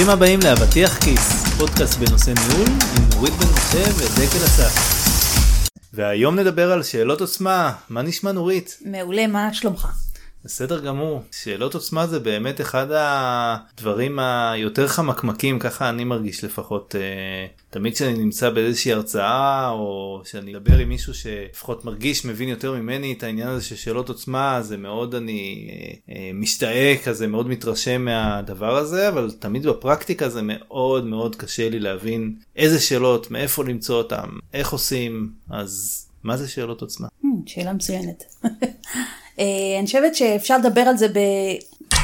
ברוכים הבאים לאבטיח כיס, פודקאסט בנושא ניהול עם נורית בן משה ודקל אסף. והיום נדבר על שאלות עוצמה, מה נשמע נורית? מעולה, מה שלומך? בסדר גמור, שאלות עוצמה זה באמת אחד הדברים היותר חמקמקים, ככה אני מרגיש לפחות. אה, תמיד כשאני נמצא באיזושהי הרצאה או שאני מדבר עם מישהו שלפחות מרגיש מבין יותר ממני את העניין הזה של שאלות עוצמה זה מאוד אני אה, אה, משתאה כזה מאוד מתרשם מהדבר הזה אבל תמיד בפרקטיקה זה מאוד מאוד קשה לי להבין איזה שאלות מאיפה למצוא אותם איך עושים אז מה זה שאלות עוצמה? Hmm, שאלה מצוינת. אה, אני חושבת שאפשר לדבר על זה ב...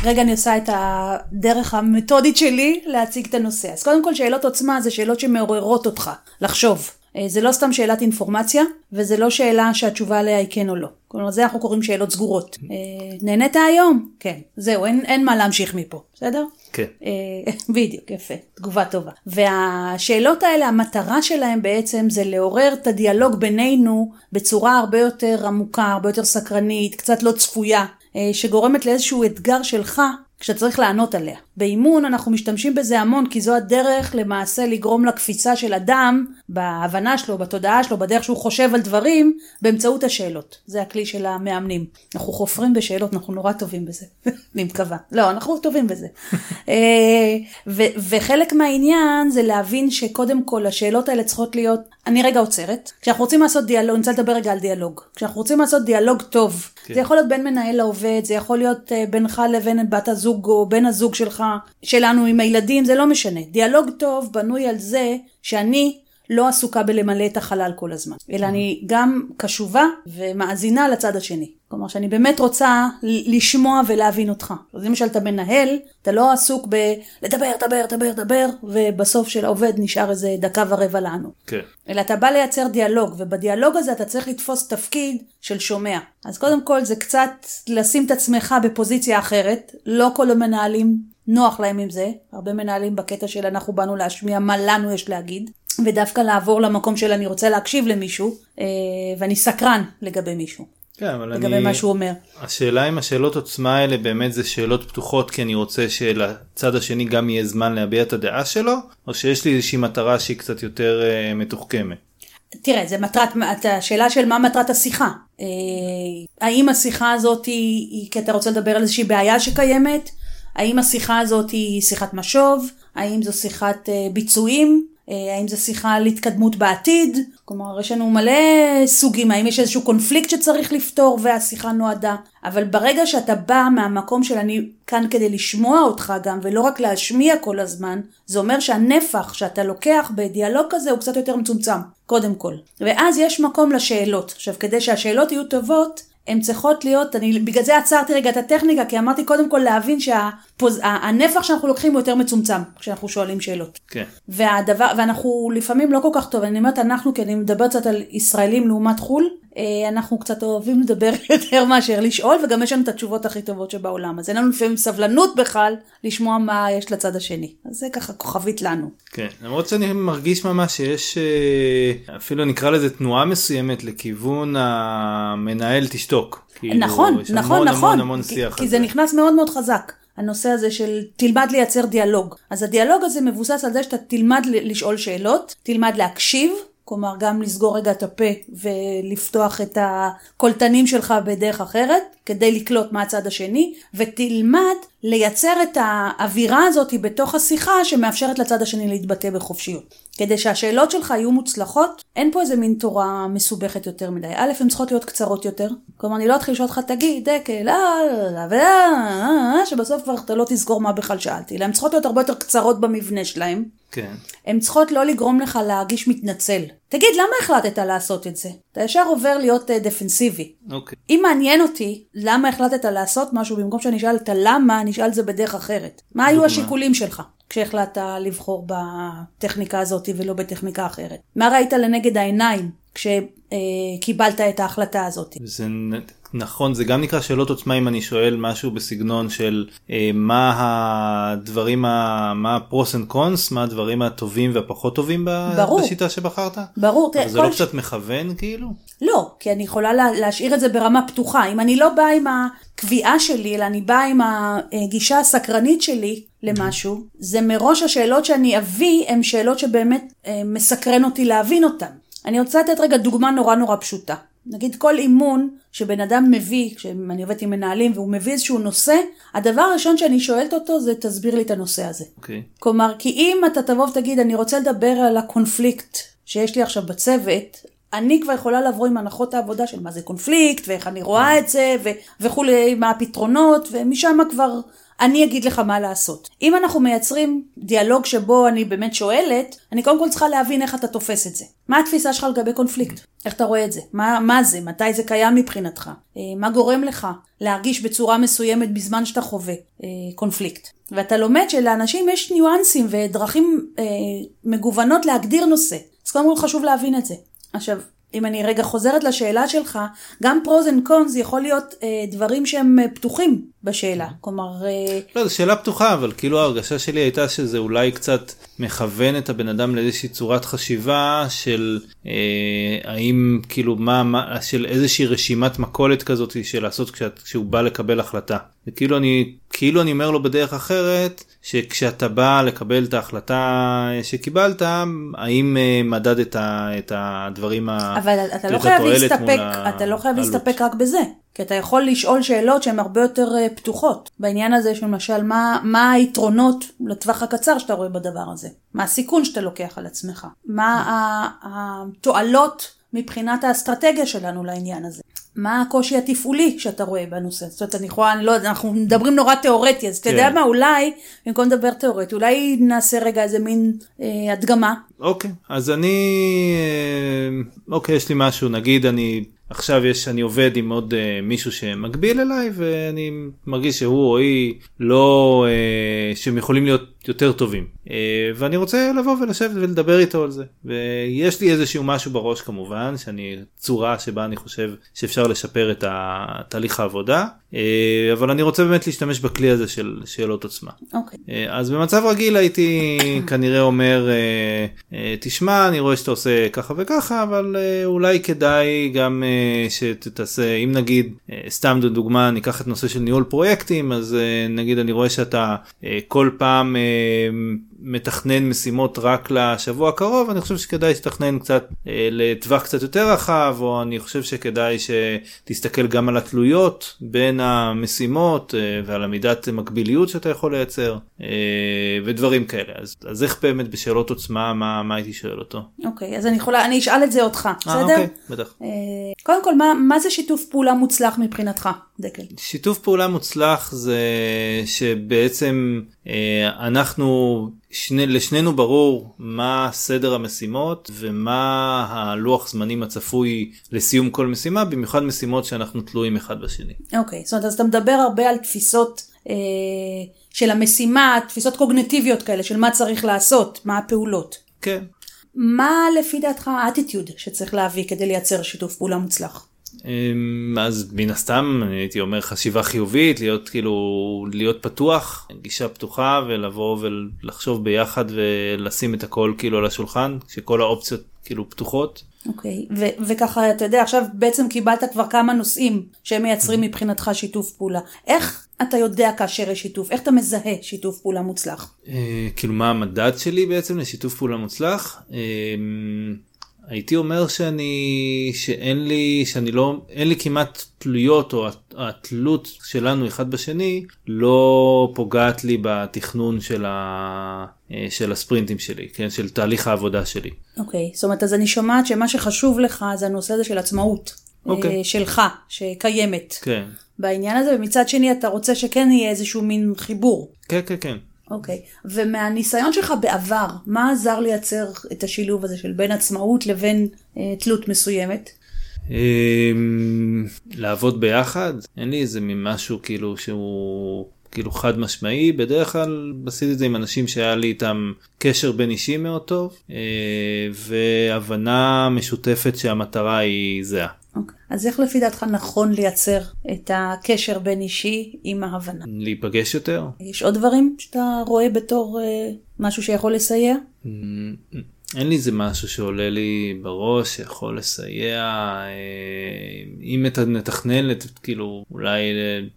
רגע אני עושה את הדרך המתודית שלי להציג את הנושא. אז קודם כל שאלות עוצמה זה שאלות שמעוררות אותך לחשוב. אה, זה לא סתם שאלת אינפורמציה, וזה לא שאלה שהתשובה עליה היא כן או לא. כלומר, זה אנחנו קוראים שאלות סגורות. אה, נהנית היום? כן. זהו, אין, אין מה להמשיך מפה, בסדר? כן. אה, בדיוק, יפה. תגובה טובה. והשאלות האלה, המטרה שלהם בעצם זה לעורר את הדיאלוג בינינו בצורה הרבה יותר עמוקה, הרבה יותר סקרנית, קצת לא צפויה, שגורמת לאיזשהו אתגר שלך כשאתה צריך לענות עליה. באימון אנחנו משתמשים בזה המון כי זו הדרך למעשה לגרום לקפיצה של אדם בהבנה שלו, בתודעה שלו, בדרך שהוא חושב על דברים באמצעות השאלות. זה הכלי של המאמנים. אנחנו חופרים בשאלות, אנחנו נורא טובים בזה. אני מקווה. לא, אנחנו טובים בזה. אה, ו- וחלק מהעניין זה להבין שקודם כל השאלות האלה צריכות להיות, אני רגע עוצרת. כשאנחנו רוצים לעשות דיאלוג, אני רוצה לדבר רגע על דיאלוג. כשאנחנו רוצים לעשות דיאלוג טוב, כן. זה יכול להיות בין מנהל לעובד, זה יכול להיות uh, בינך לבין בת הזוג או בן הזוג שלך, שלנו עם הילדים, זה לא משנה. דיאלוג טוב בנוי על זה שאני לא עסוקה בלמלא את החלל כל הזמן, אלא אני גם קשובה ומאזינה לצד השני. כלומר שאני באמת רוצה לשמוע ולהבין אותך. אז למשל אתה מנהל, אתה לא עסוק בלדבר, דבר, דבר, דבר, ובסוף של העובד נשאר איזה דקה ורבע לענות. כן. אלא אתה בא לייצר דיאלוג, ובדיאלוג הזה אתה צריך לתפוס תפקיד של שומע. אז קודם כל זה קצת לשים את עצמך בפוזיציה אחרת, לא כל המנהלים נוח להם עם זה, הרבה מנהלים בקטע של אנחנו באנו להשמיע מה לנו יש להגיד, ודווקא לעבור למקום של אני רוצה להקשיב למישהו, אה, ואני סקרן לגבי מישהו. כן, אבל לגבי אני... מה שהוא אומר. השאלה אם השאלות עוצמה האלה באמת זה שאלות פתוחות כי אני רוצה שלצד השני גם יהיה זמן להביע את הדעה שלו, או שיש לי איזושהי מטרה שהיא קצת יותר uh, מתוחכמת. תראה, זה מטרת, השאלה של מה מטרת השיחה. אה, האם השיחה הזאת היא, היא כי אתה רוצה לדבר על איזושהי בעיה שקיימת? האם השיחה הזאת היא שיחת משוב? האם זו שיחת אה, ביצועים? אה, האם זו שיחה על התקדמות בעתיד? כלומר, יש לנו מלא סוגים, האם יש איזשהו קונפליקט שצריך לפתור והשיחה נועדה? אבל ברגע שאתה בא מהמקום של אני כאן כדי לשמוע אותך גם, ולא רק להשמיע כל הזמן, זה אומר שהנפח שאתה לוקח בדיאלוג כזה הוא קצת יותר מצומצם, קודם כל. ואז יש מקום לשאלות. עכשיו, כדי שהשאלות יהיו טובות, הן צריכות להיות, אני בגלל זה עצרתי רגע את הטכניקה, כי אמרתי קודם כל להבין שהנפח שה, שאנחנו לוקחים הוא יותר מצומצם כשאנחנו שואלים שאלות. כן. והדבר, ואנחנו לפעמים לא כל כך טוב, אני אומרת אנחנו, כי אני מדברת קצת על ישראלים לעומת חו"ל, אנחנו קצת אוהבים לדבר יותר מאשר לשאול, וגם יש לנו את התשובות הכי טובות שבעולם. אז אין לנו לפעמים סבלנות בכלל לשמוע מה יש לצד השני. אז זה ככה כוכבית לנו. כן, למרות שאני מרגיש ממש שיש, אה, אפילו נקרא לזה תנועה מסוימת לכיוון המנהל תשתוק. כאילו, נכון, יש נכון, המון, נכון. המון המון שיח כי, כי זה נכנס מאוד מאוד חזק. הנושא הזה של תלמד לייצר דיאלוג. אז הדיאלוג הזה מבוסס על זה שאתה תלמד לשאול שאלות, תלמד להקשיב, כלומר גם לסגור רגע את הפה ולפתוח את הקולטנים שלך בדרך אחרת, כדי לקלוט מה הצד השני, ותלמד לייצר את האווירה הזאת בתוך השיחה שמאפשרת לצד השני להתבטא בחופשיות. כדי שהשאלות שלך יהיו מוצלחות, אין פה איזה מין תורה מסובכת יותר מדי. א', הן צריכות להיות קצרות יותר. כלומר, אני לא אתחיל לשאול אותך, תגיד, דקל, אה, אה, אה, שבסוף כבר אתה לא תזכור מה בכלל שאלתי. אלא הן צריכות להיות הרבה יותר קצרות במבנה שלהן. כן. הן צריכות לא לגרום לך להרגיש מתנצל. תגיד, למה החלטת לעשות את זה? אתה ישר עובר להיות דפנסיבי. אוקיי. אם מעניין אותי למה החלטת לעשות משהו, במקום שאני אשאל את הלמה, אני אשאל את זה בדרך אחרת. מה היו השיקולים שלך? כשהחלטת לבחור בטכניקה הזאת ולא בטכניקה אחרת. מה ראית לנגד העיניים כשקיבלת את ההחלטה הזאת. זה נכון זה גם נקרא שאלות עוצמה אם אני שואל משהו בסגנון של אה, מה הדברים ה... מה ה pros and cons מה הדברים הטובים והפחות טובים ב... ברור. בשיטה שבחרת. ברור, אבל זה לא כל קצת מכוון כאילו? לא, כי אני יכולה לה, להשאיר את זה ברמה פתוחה. אם אני לא באה עם הקביעה שלי, אלא אני באה עם הגישה הסקרנית שלי למשהו, זה מראש השאלות שאני אביא הן שאלות שבאמת אה, מסקרן אותי להבין אותן. אני רוצה לתת רגע דוגמה נורא נורא פשוטה. נגיד כל אימון שבן אדם מביא, כשאני עובדת עם מנהלים והוא מביא איזשהו נושא, הדבר הראשון שאני שואלת אותו זה תסביר לי את הנושא הזה. אוקיי. כלומר, כי אם אתה תבוא ותגיד, אני רוצה לדבר על הקונפליקט שיש לי עכשיו בצוות, אני כבר יכולה לבוא עם הנחות העבודה של מה זה קונפליקט, ואיך אני רואה את זה, ו- וכולי, מה הפתרונות, ומשם כבר אני אגיד לך מה לעשות. אם אנחנו מייצרים דיאלוג שבו אני באמת שואלת, אני קודם כל צריכה להבין איך אתה תופס את זה. מה התפיסה שלך לגבי קונפליקט? איך אתה רואה את זה? מה, מה זה? מתי זה קיים מבחינתך? אה, מה גורם לך להרגיש בצורה מסוימת בזמן שאתה חווה אה, קונפליקט? ואתה לומד שלאנשים יש ניואנסים ודרכים אה, מגוונות להגדיר נושא. אז קודם כל חשוב להבין את זה. עכשיו, אם אני רגע חוזרת לשאלה שלך, גם pros and cons יכול להיות אה, דברים שהם אה, פתוחים בשאלה. כלומר, אה, לא זו שאלה פתוחה אבל כאילו ההרגשה שלי הייתה שזה אולי קצת מכוון את הבן אדם לאיזושהי צורת חשיבה של אה, האם כאילו מה, מה של איזושהי רשימת מכולת כזאת של לעשות כשאת, כשהוא בא לקבל החלטה. וכאילו אני כאילו אני אומר לו בדרך אחרת שכשאתה בא לקבל את ההחלטה שקיבלת האם אה, מדדת את הדברים ה... אבל אתה לא את חייב להסתפק, אתה לא חייב. להסתפק רק בזה. כי אתה יכול לשאול שאלות שהן הרבה יותר אה, פתוחות. בעניין הזה שלמשל, מה, מה היתרונות לטווח הקצר שאתה רואה בדבר הזה? מה הסיכון שאתה לוקח על עצמך? מה ה- התועלות מבחינת האסטרטגיה שלנו לעניין הזה? מה הקושי התפעולי שאתה רואה בנושא? זאת אומרת, אני יכולה, אני לא יודעת, אנחנו מדברים נורא תיאורטי, אז אתה יודע כן. מה, אולי, במקום לדבר תיאורטי, אולי נעשה רגע איזה מין אה, הדגמה. אוקיי אז אני אה, אוקיי יש לי משהו נגיד אני עכשיו יש אני עובד עם עוד אה, מישהו שמקביל אליי ואני מרגיש שהוא או היא לא אה, שהם יכולים להיות יותר טובים אה, ואני רוצה לבוא ולשבת ולדבר איתו על זה ויש לי איזשהו משהו בראש כמובן שאני צורה שבה אני חושב שאפשר לשפר את תהליך העבודה אה, אבל אני רוצה באמת להשתמש בכלי הזה של שאלות עוצמה. אוקיי. אה, אז במצב רגיל הייתי כנראה אומר תשמע אני רואה שאתה עושה ככה וככה אבל אולי כדאי גם שתעשה אם נגיד סתם דוגמה ניקח את נושא של ניהול פרויקטים אז נגיד אני רואה שאתה כל פעם מתכנן משימות רק לשבוע הקרוב אני חושב שכדאי שתכנן קצת אה, לטווח קצת יותר רחב או אני חושב שכדאי שתסתכל גם על התלויות בין המשימות אה, ועל המידת מקביליות שאתה יכול לייצר אה, ודברים כאלה אז, אז איך באמת בשאלות עוצמה מה, מה הייתי שואל אותו. אוקיי, אז אני יכולה, אני אשאל את זה אותך, אה, בסדר? אוקיי, בטח. אה, קודם כל, מה, מה זה שיתוף פעולה מוצלח מבחינתך, דקל? שיתוף פעולה מוצלח זה שבעצם אה, אנחנו שני, לשנינו ברור מה סדר המשימות ומה הלוח זמנים הצפוי לסיום כל משימה במיוחד משימות שאנחנו תלויים אחד בשני. אוקיי, זאת אומרת, אז אתה מדבר הרבה על תפיסות אה, של המשימה, תפיסות קוגנטיביות כאלה, של מה צריך לעשות, מה הפעולות. כן. מה לפי דעתך האטיטיוד שצריך להביא כדי לייצר שיתוף פעולה מוצלח? אמ, אז מן הסתם אני הייתי אומר חשיבה חיובית להיות כאילו להיות פתוח גישה פתוחה ולבוא ולחשוב ביחד ולשים את הכל כאילו על השולחן שכל האופציות כאילו פתוחות. אוקיי, ו- וככה, אתה יודע, עכשיו בעצם קיבלת כבר כמה נושאים שהם מייצרים מבחינתך שיתוף פעולה. איך אתה יודע כאשר יש שיתוף? איך אתה מזהה שיתוף פעולה מוצלח? אה, כאילו מה המדד שלי בעצם לשיתוף פעולה מוצלח אה, הייתי אומר שאני שאין לי שאני לא אין לי כמעט תלויות או התלות שלנו אחד בשני לא פוגעת לי בתכנון של, ה, אה, של הספרינטים שלי כן של תהליך העבודה שלי. אוקיי, זאת אומרת, אז אני שומעת שמה שחשוב לך זה הנושא הזה של עצמאות. אוקיי. אה, שלך, שקיימת. כן בעניין הזה, ומצד שני אתה רוצה שכן יהיה איזשהו מין חיבור. כן כן כן. אוקיי. ומהניסיון שלך בעבר, מה עזר לייצר את השילוב הזה של בין עצמאות לבין אה, תלות מסוימת? אמ, לעבוד ביחד אין לי איזה משהו כאילו שהוא כאילו חד משמעי בדרך כלל עשיתי את זה עם אנשים שהיה לי איתם קשר בין אישי מאוד טוב אה, והבנה משותפת שהמטרה היא זהה. Okay. אוקיי. אז איך לפי דעתך נכון לייצר את הקשר בין אישי עם ההבנה? להיפגש יותר. יש עוד דברים שאתה רואה בתור אה, משהו שיכול לסייע? אין לי איזה משהו שעולה לי בראש שיכול לסייע אה, אם נתכנן כאילו אולי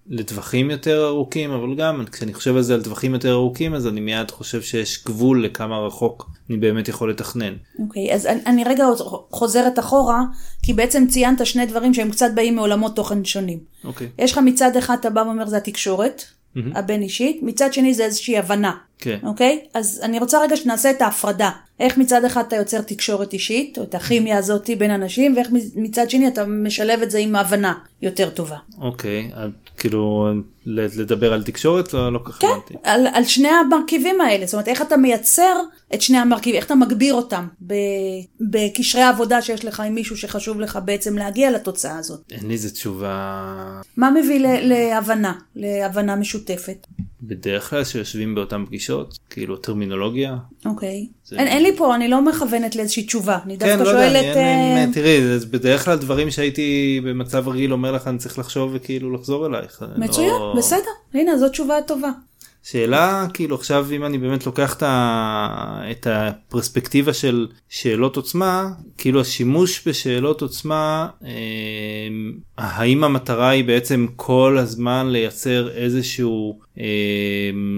לטווחים יותר ארוכים אבל גם כשאני חושב על זה על טווחים יותר ארוכים אז אני מיד חושב שיש גבול לכמה רחוק אני באמת יכול לתכנן. אוקיי okay, אז אני, אני רגע חוזרת אחורה כי בעצם ציינת שני דברים שהם קצת באים מעולמות תוכן שונים. אוקיי. Okay. יש לך מצד אחד אתה בא ואומר זה התקשורת. Mm-hmm. הבין אישית, מצד שני זה איזושהי הבנה, כן. אוקיי? אז אני רוצה רגע שנעשה את ההפרדה. איך מצד אחד אתה יוצר תקשורת אישית, או את הכימיה הזאת בין אנשים, ואיך מצד שני אתה משלב את זה עם הבנה יותר טובה. אוקיי, כאילו לדבר על תקשורת לא, לא כל כך הבנתי. כן, על, על שני המרכיבים האלה, זאת אומרת איך אתה מייצר את שני המרכיבים, איך אתה מגביר אותם בקשרי העבודה שיש לך עם מישהו שחשוב לך בעצם להגיע לתוצאה הזאת. אין לי איזה תשובה. מה מביא להבנה, להבנה משותפת? בדרך כלל שיושבים באותן פגישות, כאילו טרמינולוגיה. אוקיי. זה... אין, אין לי פה, אני לא מכוונת לאיזושהי תשובה, אני דווקא כן, לא שואלת... יודע, אני, uh... תראי, זה בדרך כלל דברים שהייתי במצב רגיל אומר לך, אני צריך לחשוב וכאילו לחזור אלייך. מצוין, לא... בסדר, הנה, זאת תשובה טובה. שאלה כאילו עכשיו אם אני באמת לוקח את, הפרספקטיבה של שאלות עוצמה כאילו השימוש בשאלות עוצמה אה, האם המטרה היא בעצם כל הזמן לייצר איזשהו אה,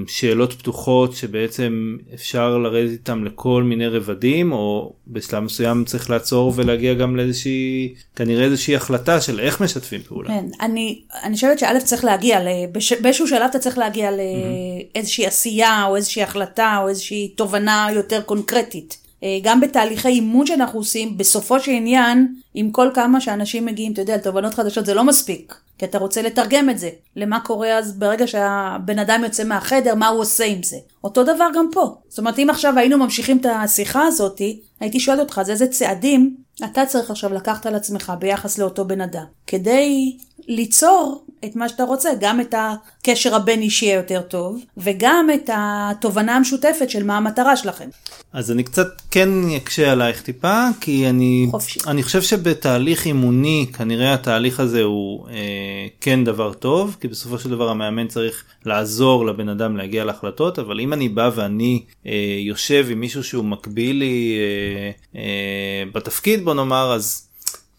שאלות פתוחות שבעצם אפשר לרדת איתם לכל מיני רבדים או בשלב מסוים צריך לעצור ולהגיע גם לאיזושהי כנראה איזושהי החלטה של איך משתפים פעולה. כן, אני, אני חושבת שא' צריך להגיע, באיזשהו שלב אתה צריך להגיע לאיזושהי עשייה או איזושהי החלטה או איזושהי תובנה יותר קונקרטית. אה, גם בתהליכי אימון שאנחנו עושים, בסופו של עניין, עם כל כמה שאנשים מגיעים, אתה יודע, לתובנות חדשות זה לא מספיק. כי אתה רוצה לתרגם את זה, למה קורה אז ברגע שהבן אדם יוצא מהחדר, מה הוא עושה עם זה. אותו דבר גם פה. זאת אומרת, אם עכשיו היינו ממשיכים את השיחה הזאת, הייתי שואלת אותך, אז איזה צעדים אתה צריך עכשיו לקחת על עצמך ביחס לאותו בן אדם, כדי ליצור את מה שאתה רוצה, גם את הקשר הבין אישי היותר טוב, וגם את התובנה המשותפת של מה המטרה שלכם. אז אני קצת כן אקשה עלייך טיפה, כי אני, אני חושב שבתהליך אימוני, כנראה התהליך הזה הוא אה, כן דבר טוב, כי בסופו של דבר המאמן צריך לעזור לבן אדם להגיע להחלטות, אבל אם אני בא ואני אה, יושב עם מישהו שהוא מקביל לי אה, אה, בתפקיד, בוא נאמר, אז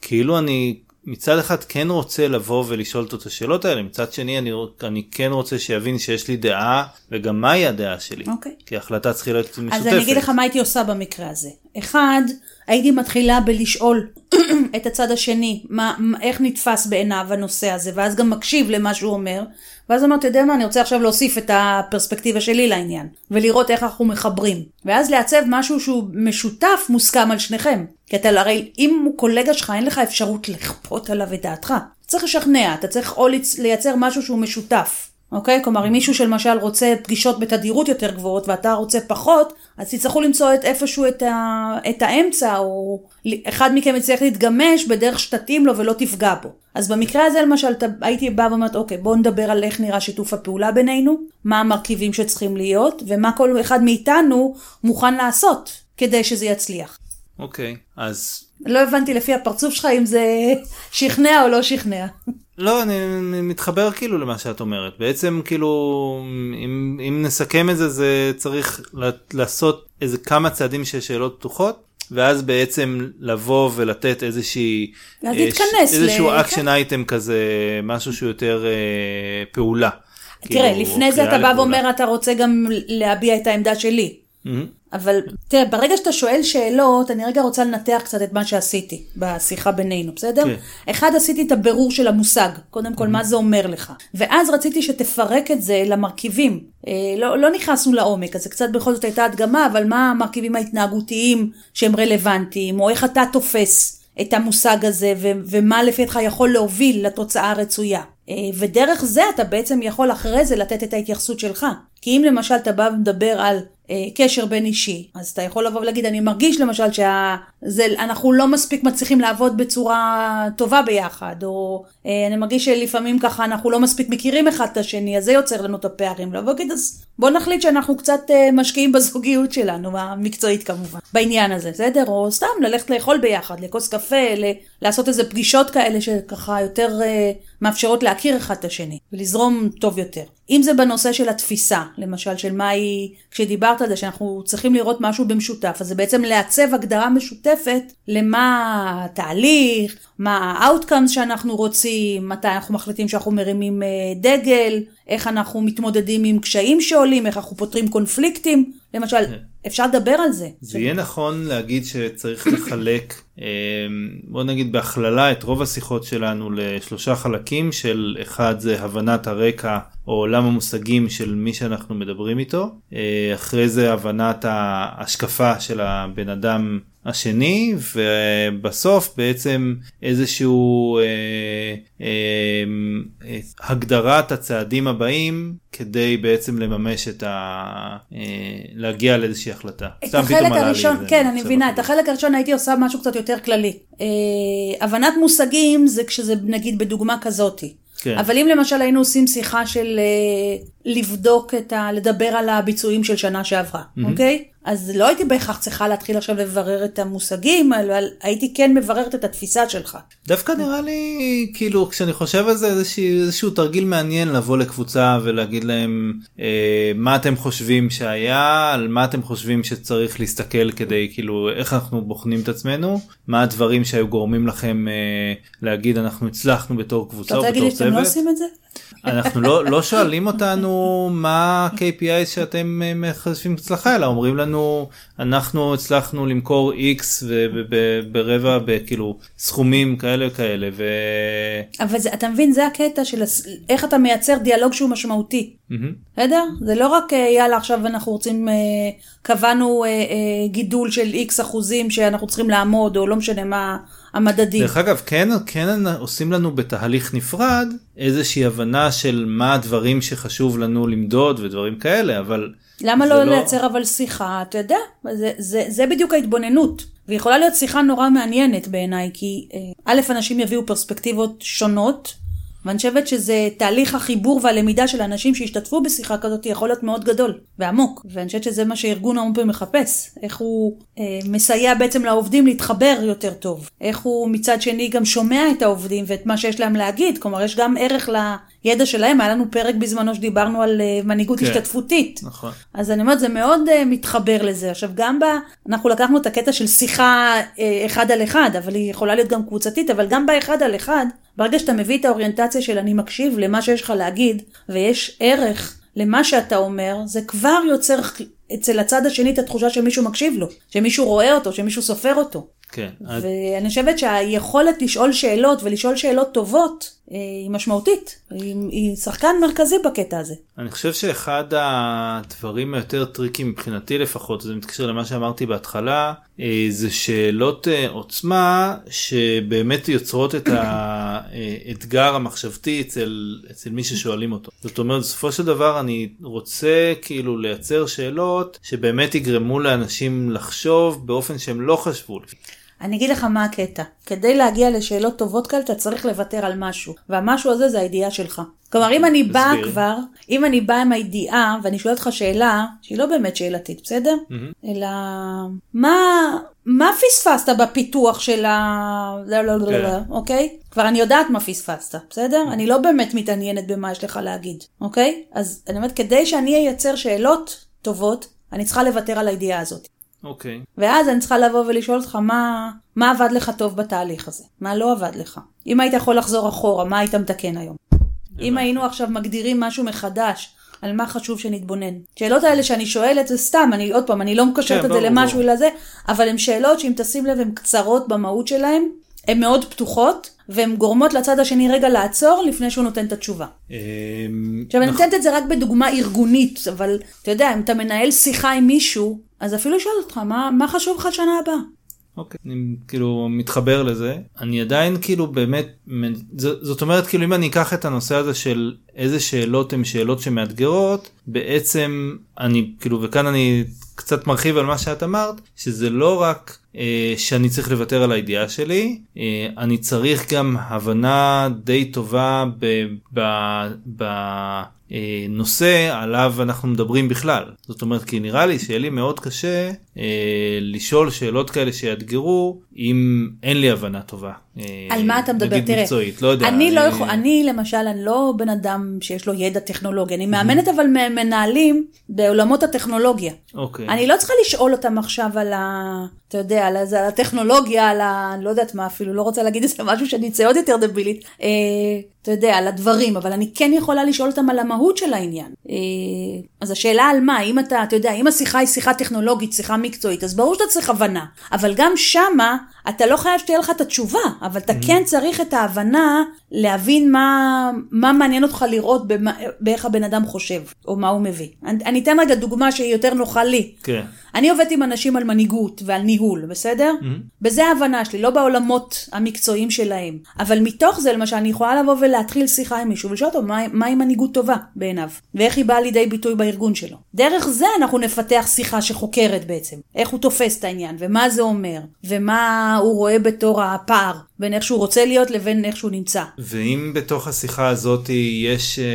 כאילו אני מצד אחד כן רוצה לבוא ולשאול אותו את השאלות האלה, מצד שני אני, אני כן רוצה שיבין שיש לי דעה וגם מהי הדעה שלי. אוקיי. כי ההחלטה צריכה להיות משותפת. אז אני אגיד לך מה הייתי עושה במקרה הזה. אחד, הייתי מתחילה בלשאול את הצד השני, מה, איך נתפס בעיניו הנושא הזה, ואז גם מקשיב למה שהוא אומר, ואז אמרתי, אתה יודע מה, אני רוצה עכשיו להוסיף את הפרספקטיבה שלי לעניין, ולראות איך אנחנו מחברים. ואז לעצב משהו שהוא משותף, מוסכם על שניכם. כי אתה הרי, אם הוא קולגה שלך, אין לך אפשרות לכפות עליו את דעתך. צריך לשכנע, אתה צריך או לייצר משהו שהוא משותף. אוקיי? כלומר, אם מישהו שלמשל רוצה פגישות בתדירות יותר גבוהות ואתה רוצה פחות, אז תצטרכו למצוא את איפשהו את, ה, את האמצע, או אחד מכם יצטרך להתגמש בדרך שתתאים לו ולא תפגע בו. אז במקרה הזה למשל, הייתי באה ואומרת, אוקיי, בואו נדבר על איך נראה שיתוף הפעולה בינינו, מה המרכיבים שצריכים להיות, ומה כל אחד מאיתנו מוכן לעשות כדי שזה יצליח. אוקיי, אז... לא הבנתי לפי הפרצוף שלך אם זה שכנע או לא שכנע. לא, אני, מתחבר כאילו למה שאת אומרת. בעצם כאילו, אם, אם נסכם את זה, זה צריך לעשות איזה כמה צעדים של שאלות פתוחות. ואז בעצם לבוא ולתת איזושהי, ואז להתכנס, איזשהו action item כזה, משהו שהוא יותר אה, פעולה. תראה, כאילו, לפני זה אתה בא ואומר אתה רוצה גם להביע את העמדה שלי. Mm-hmm. אבל תראה, ברגע שאתה שואל שאלות, אני רגע רוצה לנתח קצת את מה שעשיתי בשיחה בינינו, בסדר? כן. אחד, עשיתי את הבירור של המושג, קודם כל, mm-hmm. מה זה אומר לך. ואז רציתי שתפרק את זה למרכיבים. אה, לא, לא נכנסנו לעומק, אז זה קצת בכל זאת הייתה הדגמה, אבל מה המרכיבים ההתנהגותיים שהם רלוונטיים, או איך אתה תופס את המושג הזה, ו- ומה לפי דעתך יכול להוביל לתוצאה הרצויה. אה, ודרך זה אתה בעצם יכול אחרי זה לתת את ההתייחסות שלך. כי אם למשל אתה בא ומדבר על קשר בין אישי. אז אתה יכול לבוא ולהגיד, אני מרגיש למשל שאנחנו לא מספיק מצליחים לעבוד בצורה טובה ביחד, או אה, אני מרגיש שלפעמים ככה אנחנו לא מספיק מכירים אחד את השני, אז זה יוצר לנו את הפערים. לבוא ולהגיד, אז בוא נחליט שאנחנו קצת אה, משקיעים בזוגיות שלנו, המקצועית כמובן, בעניין הזה, בסדר? או סתם ללכת לאכול ביחד, לכוס קפה, ל- לעשות איזה פגישות כאלה שככה יותר אה, מאפשרות להכיר אחד את השני, ולזרום טוב יותר. אם זה בנושא של התפיסה, למשל, של מה היא, כשדיברת על זה שאנחנו צריכים לראות משהו במשותף, אז זה בעצם לעצב הגדרה משותפת למה התהליך, מה ה-outcomes שאנחנו רוצים, מתי אנחנו מחליטים שאנחנו מרימים אה, דגל, איך אנחנו מתמודדים עם קשיים שעולים, איך אנחנו פותרים קונפליקטים, למשל, אפשר לדבר על זה. זה יהיה נכון להגיד שצריך לחלק, אה, בוא נגיד בהכללה, את רוב השיחות שלנו לשלושה חלקים של אחד זה הבנת הרקע או עולם המושגים של מי שאנחנו מדברים איתו, אה, אחרי זה הבנת ההשקפה של הבן אדם השני ובסוף בעצם איזשהו אה, אה, אה, הגדרת הצעדים הבאים כדי בעצם לממש את ה... אה, להגיע לאיזושהי החלטה. את החלק הראשון, כן אני מבינה, את החלק הראשון הייתי עושה משהו קצת יותר כללי. אה, הבנת מושגים זה כשזה נגיד בדוגמה כזאתי. כן. אבל אם למשל היינו עושים שיחה של אה, לבדוק את ה... לדבר על הביצועים של שנה שעברה, מהמם. אוקיי? אז לא הייתי בהכרח צריכה להתחיל עכשיו לברר את המושגים, אבל הייתי כן מבררת את התפיסה שלך. דווקא נראה לי כאילו כשאני חושב על זה איזשהו, איזשהו תרגיל מעניין לבוא לקבוצה ולהגיד להם אה, מה אתם חושבים שהיה על מה אתם חושבים שצריך להסתכל כדי כאילו איך אנחנו בוחנים את עצמנו מה הדברים שהיו גורמים לכם אה, להגיד אנחנו הצלחנו בתור אתה קבוצה או רוצה להגיד בתור לי שאתם לא צוות. עושים את זה? אנחנו לא, לא שואלים אותנו מה ה-KPI שאתם אה, מחשבים הצלחה אלא אומרים לנו אנחנו הצלחנו למכור x ברבע בכאילו סכומים כאלה וכאלה ו... אבל זה, אתה מבין, זה הקטע של איך אתה מייצר דיאלוג שהוא משמעותי. בסדר? זה לא רק אה, יאללה עכשיו אנחנו רוצים, אה, קבענו גידול של איקס אחוזים שאנחנו צריכים לעמוד, או לא משנה מה המדדים. דרך אגב כן כן עושים לנו בתהליך נפרד איזושהי הבנה של מה הדברים שחשוב לנו למדוד ודברים כאלה אבל למה זה לא לייצר אבל שיחה, אתה יודע, זה, זה, זה בדיוק ההתבוננות. ויכולה להיות שיחה נורא מעניינת בעיניי, כי אה, א', אנשים יביאו פרספקטיבות שונות, ואני חושבת שזה תהליך החיבור והלמידה של אנשים שהשתתפו בשיחה כזאת יכול להיות מאוד גדול ועמוק. ואני חושבת שזה מה שארגון פה מחפש, איך הוא אה, מסייע בעצם לעובדים להתחבר יותר טוב. איך הוא מצד שני גם שומע את העובדים ואת מה שיש להם להגיד, כלומר יש גם ערך לידע שלהם, היה לנו פרק בזמנו שדיברנו על אה, מנהיגות כן. השתתפותית. נכון אז אני אומרת, זה מאוד uh, מתחבר לזה. עכשיו, גם ב... אנחנו לקחנו את הקטע של שיחה uh, אחד על אחד, אבל היא יכולה להיות גם קבוצתית, אבל גם באחד על אחד, ברגע שאתה מביא את האוריינטציה של אני מקשיב למה שיש לך להגיד, ויש ערך למה שאתה אומר, זה כבר יוצר אצל הצד השני את התחושה שמישהו מקשיב לו, שמישהו רואה אותו, שמישהו סופר אותו. כן ואני חושבת שהיכולת לשאול שאלות ולשאול שאלות טובות היא משמעותית, היא, היא שחקן מרכזי בקטע הזה. אני חושב שאחד הדברים היותר טריקיים מבחינתי לפחות זה מתקשר למה שאמרתי בהתחלה אה, זה שאלות אה, עוצמה שבאמת יוצרות את האתגר המחשבתי אצל אצל מי ששואלים אותו זאת אומרת בסופו של דבר אני רוצה כאילו לייצר שאלות שבאמת יגרמו לאנשים לחשוב באופן שהם לא חשבו. אני אגיד לך מה הקטע. כדי להגיע לשאלות טובות כאלה, אתה צריך לוותר על משהו. והמשהו הזה זה הידיעה שלך. כלומר, אם אני באה. כבר, אם אני באה עם הידיעה, ואני שואלת אותך שאלה, שהיא לא באמת שאלתית, בסדר? אלא, מה, מה פספסת בפיתוח של ה... לא, לא, לא, כן. לא, אוקיי? כבר אני יודעת מה פספסת, בסדר? אני לא באמת מתעניינת במה יש לך להגיד, אוקיי? אז אני אומרת, כדי שאני אייצר שאלות טובות, אני צריכה לוותר על הידיעה הזאת. אוקיי. ואז אני צריכה לבוא ולשאול אותך מה, מה עבד לך טוב בתהליך הזה, מה לא עבד לך. אם היית יכול לחזור אחורה, מה היית מתקן היום? אם היינו עכשיו מגדירים משהו מחדש, על מה חשוב שנתבונן. שאלות האלה שאני שואלת זה סתם, אני עוד פעם, אני לא מקשרת כן, את זה ברור, למשהו. אלא זה, אבל הן שאלות שאם תשים לב הן קצרות במהות שלהן, הן מאוד פתוחות, והן גורמות לצד השני רגע לעצור לפני שהוא נותן את התשובה. אמ, עכשיו, אני נכון. נותנת את זה רק בדוגמה ארגונית, אבל אתה יודע, אם אתה מנהל שיחה עם מישהו, אז אפילו שואל אותך, מה, מה חשוב לך שנה הבאה? אוקיי, אני כאילו מתחבר לזה. אני עדיין כאילו באמת, זאת אומרת כאילו אם אני אקח את הנושא הזה של איזה שאלות הן שאלות שמאתגרות בעצם אני כאילו וכאן אני קצת מרחיב על מה שאת אמרת שזה לא רק אה, שאני צריך לוותר על הידיעה שלי אה, אני צריך גם הבנה די טובה ב... ב, ב אה, עליו אנחנו מדברים בכלל זאת אומרת כי נראה לי שיהיה לי מאוד קשה אה, לשאול שאלות כאלה שיאתגרו אם אין לי הבנה טובה. אה, על מה אתה מדבר? תראה, מקצועית, לא יודע. אני, לא יכול, אני למשל, אני לא בן אדם שיש לו ידע טכנולוגי, אני מאמנת אבל מנהלים בעולמות הטכנולוגיה. אוקיי. אני לא צריכה לשאול אותם עכשיו על ה... אתה יודע, על, על הטכנולוגיה, על ה... אני לא יודעת מה אפילו, לא רוצה להגיד איזה משהו שאני אצא עוד יותר דבילית. אתה יודע, על הדברים, אבל אני כן יכולה לשאול אותם על המהות של העניין. אה, אז השאלה על מה, אם אתה, אתה יודע, אם השיחה היא שיחה טכנולוגית, שיחה מקצועית, אז ברור שאתה צריך הבנה. אבל גם שמה, אתה לא חייב שתהיה לך את התשובה, אבל אתה mm-hmm. כן צריך את ההבנה להבין מה, מה מעניין אותך לראות במה, באיך הבן אדם חושב, או מה הוא מביא. אני, אני אתן רגע דוגמה שהיא יותר נוחה לי. כן. אני עובדת עם אנשים על מנהיגות ועל ניהול, בסדר? Mm-hmm. בזה ההבנה שלי, לא בעולמות המקצועיים שלהם. אבל מתוך זה, למשל, אני יכולה לבוא ולהתחיל שיחה עם מישהו ולשאול אותו מהי מה מנהיגות טובה בעיניו, ואיך היא באה לידי ביטוי בארגון שלו. דרך זה אנחנו נפתח שיחה שחוקרת בעצם, איך הוא תופס את העניין, ומה זה אומר, ומה הוא רואה בתור הפער בין איך שהוא רוצה להיות לבין איך שהוא נמצא. ואם בתוך השיחה הזאת יש, אה, אה,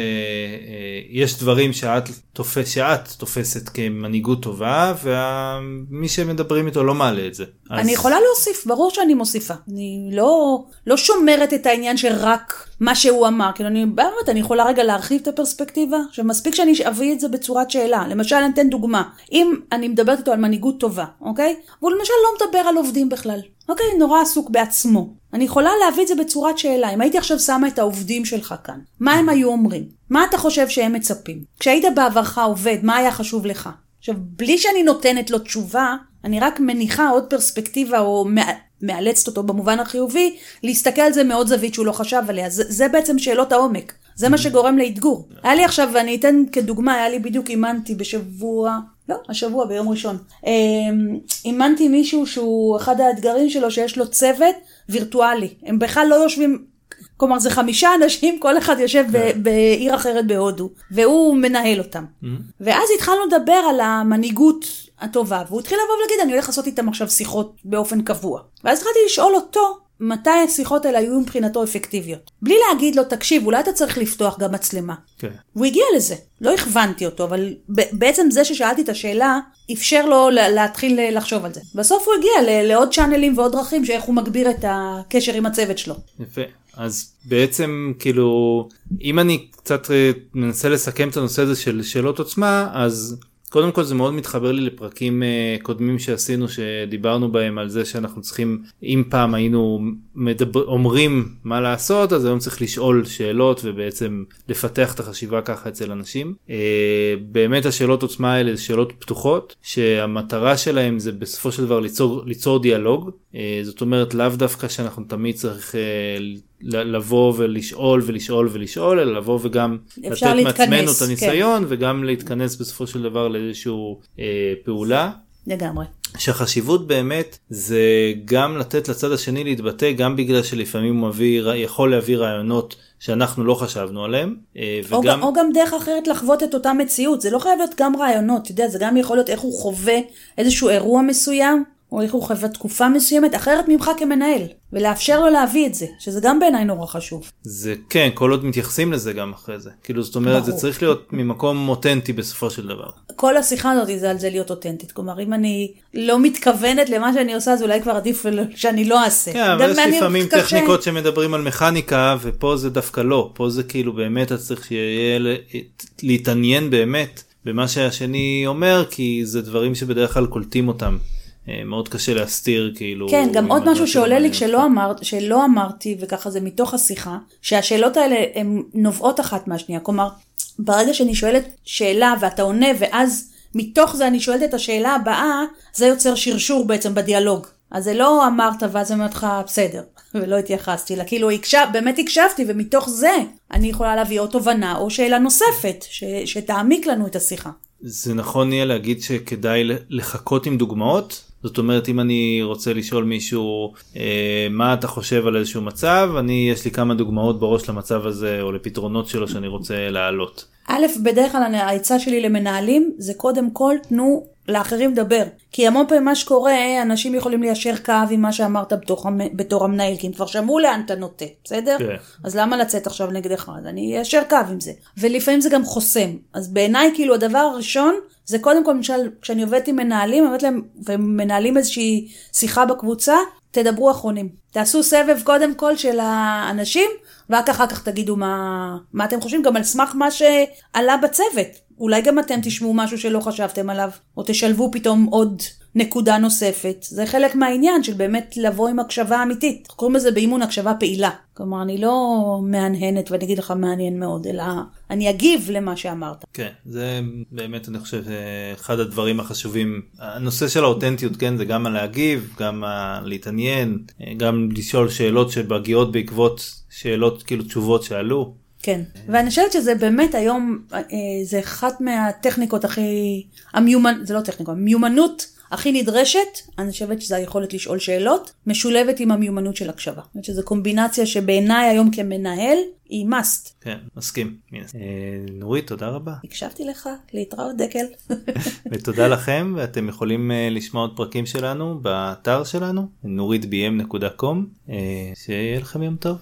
יש דברים שאת, תופס, שאת תופסת כמנהיגות טובה ומי שמדברים איתו לא מעלה את זה. אז... אני יכולה להוסיף, ברור שאני מוסיפה. אני לא, לא שומרת את העניין שרק מה שהוא אמר. כאילו אני באמת, אני יכולה רגע להרחיב את הפרספקטיבה. עכשיו מספיק שאני אביא את זה בצורת שאלה. למשל אני אתן דוגמה. אם אני מדברת איתו על מנהיגות טובה, אוקיי? והוא למשל לא מדבר על עובדים בכלל. אוקיי, נורא עסוק בעצמו. אני יכולה להביא את זה בצורת שאלה. אם הייתי עכשיו שמה את העובדים שלך כאן, מה הם היו אומרים? מה אתה חושב שהם מצפים? כשהיית בעברך עובד, מה היה חשוב לך? עכשיו, בלי שאני נותנת לו תשובה, אני רק מניחה עוד פרספקטיבה או מאלצת אותו במובן החיובי, להסתכל על זה מעוד זווית שהוא לא חשב עליה. זה, זה בעצם שאלות העומק. זה מה שגורם לאתגור. היה לי עכשיו, ואני אתן כדוגמה, היה לי בדיוק אימנתי בשבוע, לא, השבוע ביום ראשון. אמ, אימנתי מישהו שהוא, אחד האתגרים שלו שיש לו צוות וירטואלי. הם בכלל לא יושבים, כלומר זה חמישה אנשים, כל אחד יושב כן. בעיר אחרת בהודו, והוא מנהל אותם. Mm-hmm. ואז התחלנו לדבר על המנהיגות הטובה, והוא התחיל לבוא ולהגיד, אני הולך לעשות איתם עכשיו שיחות באופן קבוע. ואז התחלתי לשאול אותו, מתי השיחות האלה היו מבחינתו אפקטיביות. בלי להגיד לו, תקשיב, אולי אתה צריך לפתוח גם מצלמה. כן. הוא הגיע לזה, לא הכוונתי אותו, אבל בעצם זה ששאלתי את השאלה, אפשר לו להתחיל לחשוב על זה. בסוף הוא הגיע לעוד צ'אנלים ועוד דרכים שאיך הוא מגביר את הקשר עם הצוות שלו. יפה. אז בעצם כאילו אם אני קצת אה, מנסה לסכם את הנושא הזה של שאלות עוצמה אז קודם כל זה מאוד מתחבר לי לפרקים uh, קודמים שעשינו שדיברנו בהם על זה שאנחנו צריכים אם פעם היינו מדבר, אומרים מה לעשות אז היום צריך לשאול שאלות ובעצם לפתח את החשיבה ככה אצל אנשים. Uh, באמת השאלות עוצמה האלה זה שאלות פתוחות שהמטרה שלהם זה בסופו של דבר ליצור, ליצור דיאלוג uh, זאת אומרת לאו דווקא שאנחנו תמיד צריך לבוא ולשאול ולשאול ולשאול אלא לבוא וגם לתת מעצמנו את הניסיון כן. וגם להתכנס בסופו של דבר לאיזושהי אה, פעולה. לגמרי. שהחשיבות באמת זה גם לתת לצד השני להתבטא גם בגלל שלפעמים הוא מביא יכול להביא רעיונות שאנחנו לא חשבנו עליהם. אה, וגם... או, גם, או גם דרך אחרת לחוות את אותה מציאות זה לא חייב להיות גם רעיונות אתה יודע זה גם יכול להיות איך הוא חווה איזשהו אירוע מסוים או איך הוא חווה תקופה מסוימת אחרת ממך כמנהל, ולאפשר לו להביא את זה, שזה גם בעיניי נורא חשוב. זה כן, כל עוד מתייחסים לזה גם אחרי זה. כאילו זאת אומרת, ברור. זה צריך להיות ממקום אותנטי בסופו של דבר. כל השיחה הזאת זה על זה להיות אותנטית. כלומר, אם אני לא מתכוונת למה שאני עושה, אז אולי כבר עדיף שאני לא אעשה. כן, אבל יש לפעמים קשה. טכניקות שמדברים על מכניקה, ופה זה דווקא לא. פה זה כאילו באמת אתה צריך שיהיה להתעניין באמת במה שהשני אומר, כי זה דברים שבדרך כלל קולטים אותם. אה, מאוד קשה להסתיר כאילו. כן, גם עוד משהו שעולה לי כשלא אמר, שלא אמרתי, וככה זה מתוך השיחה, שהשאלות האלה הן נובעות אחת מהשנייה. כלומר, ברגע שאני שואלת שאלה ואתה עונה, ואז מתוך זה אני שואלת את השאלה הבאה, זה יוצר שרשור בעצם בדיאלוג. אז זה לא אמרת ואז אומרת לך בסדר, ולא התייחסתי לה, כאילו הקשב, באמת הקשבתי ומתוך זה אני יכולה להביא או תובנה או שאלה נוספת ש, שתעמיק לנו את השיחה. זה נכון יהיה להגיד שכדאי לחכות עם דוגמאות? זאת אומרת אם אני רוצה לשאול מישהו אה, מה אתה חושב על איזשהו מצב אני יש לי כמה דוגמאות בראש למצב הזה או לפתרונות שלו שאני רוצה להעלות. א', בדרך כלל העצה שלי למנהלים זה קודם כל תנו לאחרים לדבר. כי המון פעמים מה שקורה, אנשים יכולים ליישר קו עם מה שאמרת בתור, בתור המנהל, כי הם כבר שמעו לאן אתה נוטה, בסדר? כן. אז למה לצאת עכשיו נגדך? אז אני איישר קו עם זה. ולפעמים זה גם חוסם. אז בעיניי, כאילו, הדבר הראשון, זה קודם כל, למשל, כשאני עובדת עם מנהלים, אני אומרת להם, ומנהלים איזושהי שיחה בקבוצה, תדברו אחרונים. תעשו סבב קודם כל של האנשים, ורק אחר כך תגידו מה, מה אתם חושבים, גם על סמך מה שעלה בצוות. אולי גם אתם תשמעו משהו שלא חשבתם עליו, או תשלבו פתאום עוד נקודה נוספת. זה חלק מהעניין של באמת לבוא עם הקשבה אמיתית. קוראים לזה באימון הקשבה פעילה. כלומר, אני לא מהנהנת ואני אגיד לך מעניין מאוד, אלא אני אגיב למה שאמרת. כן, זה באמת, אני חושב, אחד הדברים החשובים. הנושא של האותנטיות, כן, זה גם הלהגיב, גם להתעניין, גם לשאול שאלות שמגיעות בעקבות שאלות, כאילו תשובות שעלו. כן, ואני חושבת שזה באמת היום, אה, זה אחת מהטכניקות הכי, המיומנ... זה לא טכניקה, מיומנות הכי נדרשת, אני חושבת שזה היכולת לשאול שאלות, משולבת עם המיומנות של הקשבה. זאת אומרת שזו קומבינציה שבעיניי היום כמנהל היא must. כן, מסכים. אה, נורית, תודה רבה. הקשבתי לך, להתראות דקל. ותודה לכם, ואתם יכולים אה, לשמוע עוד פרקים שלנו באתר שלנו, נוריתbm.com, שיהיה לכם יום טוב.